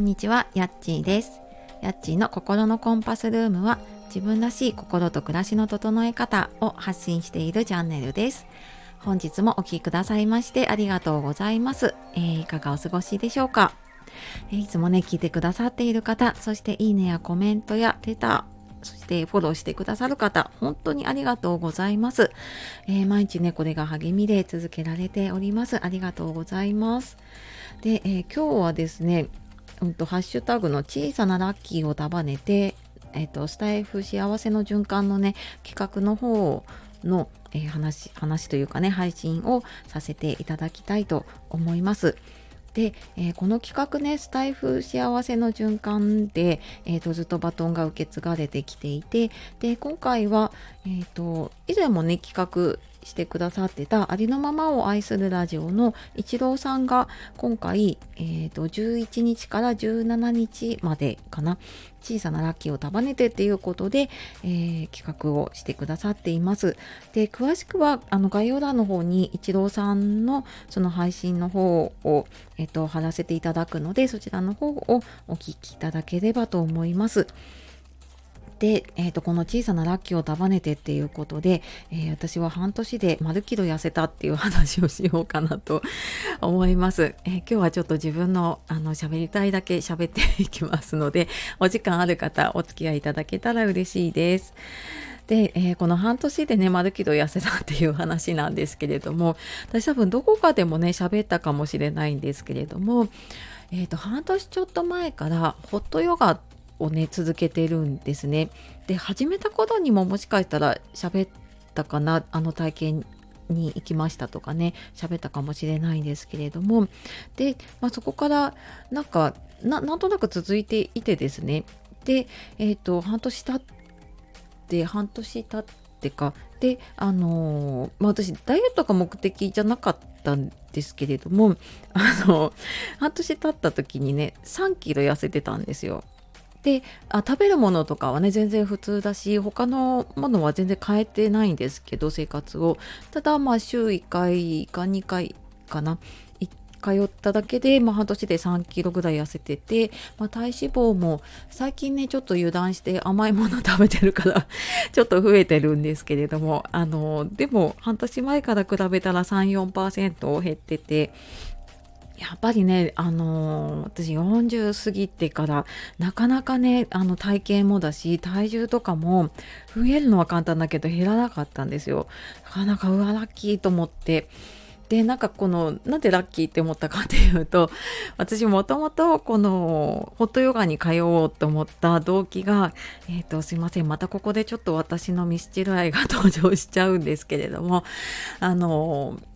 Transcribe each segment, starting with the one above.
んにちは、やっちーです。やっちーの心のコンパスルームは自分らしい心と暮らしの整え方を発信しているチャンネルです。本日もお聴きくださいましてありがとうございます。えー、いかがお過ごしでしょうか、えー、いつもね、聞いてくださっている方、そしていいねやコメントやレター、そしてフォローしてくださる方、本当にありがとうございます。えー、毎日ね、これが励みで続けられております。ありがとうございます。で、えー、今日はですね、うんと、ハッシュタグの小さなラッキーを束ねて、えっ、と、スタイフ幸せの循環のね、企画の方の、えー、話、話というかね、配信をさせていただきたいと思います。で、えー、この企画ね、スタイフ幸せの循環で、えーと、ずっとバトンが受け継がれてきていて、で、今回は、えーと以前もね、企画してくださってたありのままを愛するラジオの一郎さんが今回、えーと、11日から17日までかな小さなラッキーを束ねてっていうことで、えー、企画をしてくださっています。で詳しくはあの概要欄の方に一郎さんのその配信の方を、えーと貼らせていただくのでそちらの方をお聞きいただければと思います。で、えーと、この小さなラッキーを束ねてっていうことで、えー、私は半年で丸キロ痩せたっていう話をしようかなと思います。えー、今日はちょっと自分のあの喋りたいだけ喋っていきますので、お時間ある方お付き合いいただけたら嬉しいです。で、えー、この半年でね、丸キロ痩せたっていう話なんですけれども、私多分どこかでもね、喋ったかもしれないんですけれども、えーと、半年ちょっと前からホットヨガをね続けてるんですね。で始めた頃にももしかしたら喋ったかなあの体験に行きましたとかね喋ったかもしれないんですけれどもで、まあ、そこからなんかなんとなく続いていてですねで、えっ、ー、と半年経って半年経ってかであのー、まあ、私ダイエットが目的じゃなかったんですけれどもあの半年経った時にね3キロ痩せてたんですよ。であ食べるものとかはね全然普通だし他のものは全然変えてないんですけど生活を。ただまあ週1回か2回かな。通っただけで、まあ、半年で3キロぐらい痩せてて、まあ、体脂肪も最近ねちょっと油断して甘いもの食べてるから ちょっと増えてるんですけれどもあのでも半年前から比べたら34%減っててやっぱりね、あのー、私40過ぎてからなかなかね、あの体型もだし、体重とかも増えるのは簡単だけど減らなかったんですよ。なかなかうわ、ラッキーと思って。で、なんかこの、なんでラッキーって思ったかっていうと、私もともとこのホットヨガに通おうと思った動機が、えっ、ー、と、すいません、またここでちょっと私のミスチル愛が登場しちゃうんですけれども、あのー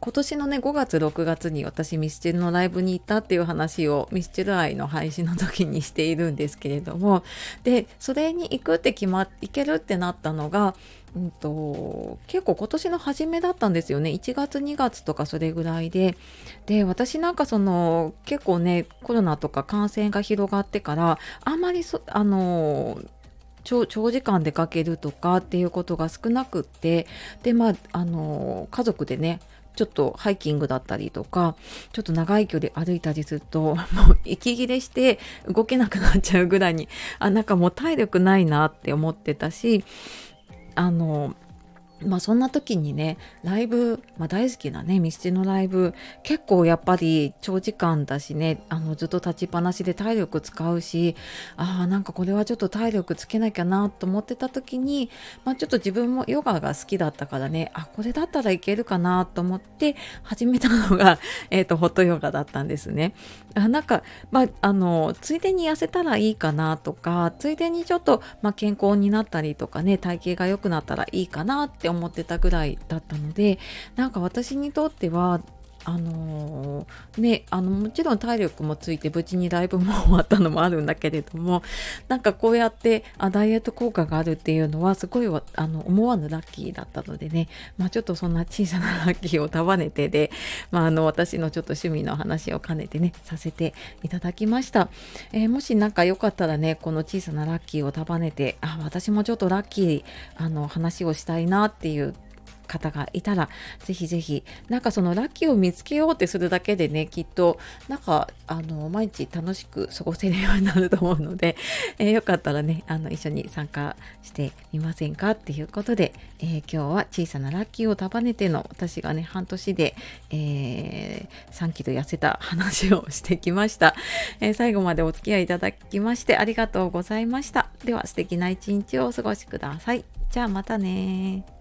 今年のね5月6月に私ミスチルのライブに行ったっていう話をミスチル愛の配信の時にしているんですけれどもでそれに行くって決まっ行けるってなったのが、うんと、結構今年の初めだったんですよね。1月2月とかそれぐらいで。で私なんかその結構ねコロナとか感染が広がってからあんまりそあの長時間出かけるとかっていうことが少なくってでまああの家族でねちょっとハイキングだったりとかちょっと長い距離歩いたりすると もう息切れして動けなくなっちゃうぐらいにあなんかもう体力ないなって思ってたしあのまあそんな時にねライブ、まあ、大好きなねミスチのライブ結構やっぱり長時間だしねあのずっと立ちっぱなしで体力使うしああなんかこれはちょっと体力つけなきゃなと思ってた時に、まあ、ちょっと自分もヨガが好きだったからねあこれだったらいけるかなと思って始めたのが、えーと、ホットヨガだったんですね。あなんか、まあ、あのついでに痩せたらいいかなとかついでにちょっと、まあ、健康になったりとかね体型が良くなったらいいかなってって思ってたぐらいだったのでなんか私にとってはあのー、ね、あのもちろん体力もついて無事にライブも終わったのもあるんだけれどもなんかこうやってあダイエット効果があるっていうのはすごいあの思わぬラッキーだったのでね、まあ、ちょっとそんな小さなラッキーを束ねてで、まあ、あの私のちょっと趣味の話を兼ねてねさせていただきました、えー、もし何かよかったらねこの小さなラッキーを束ねてあ私もちょっとラッキーあの話をしたいなっていう方がいたらぜひぜひなんかそのラッキーを見つけようってするだけでねきっとなんかあの毎日楽しく過ごせるようになると思うので、えー、よかったらねあの一緒に参加してみませんかっていうことで、えー、今日は小さなラッキーを束ねての私がね半年で、えー、3キロ痩せた話をしてきました、え最後までお付き合いいただきましてありがとうございました。では素敵な一日をお過ごしください。じゃあまたね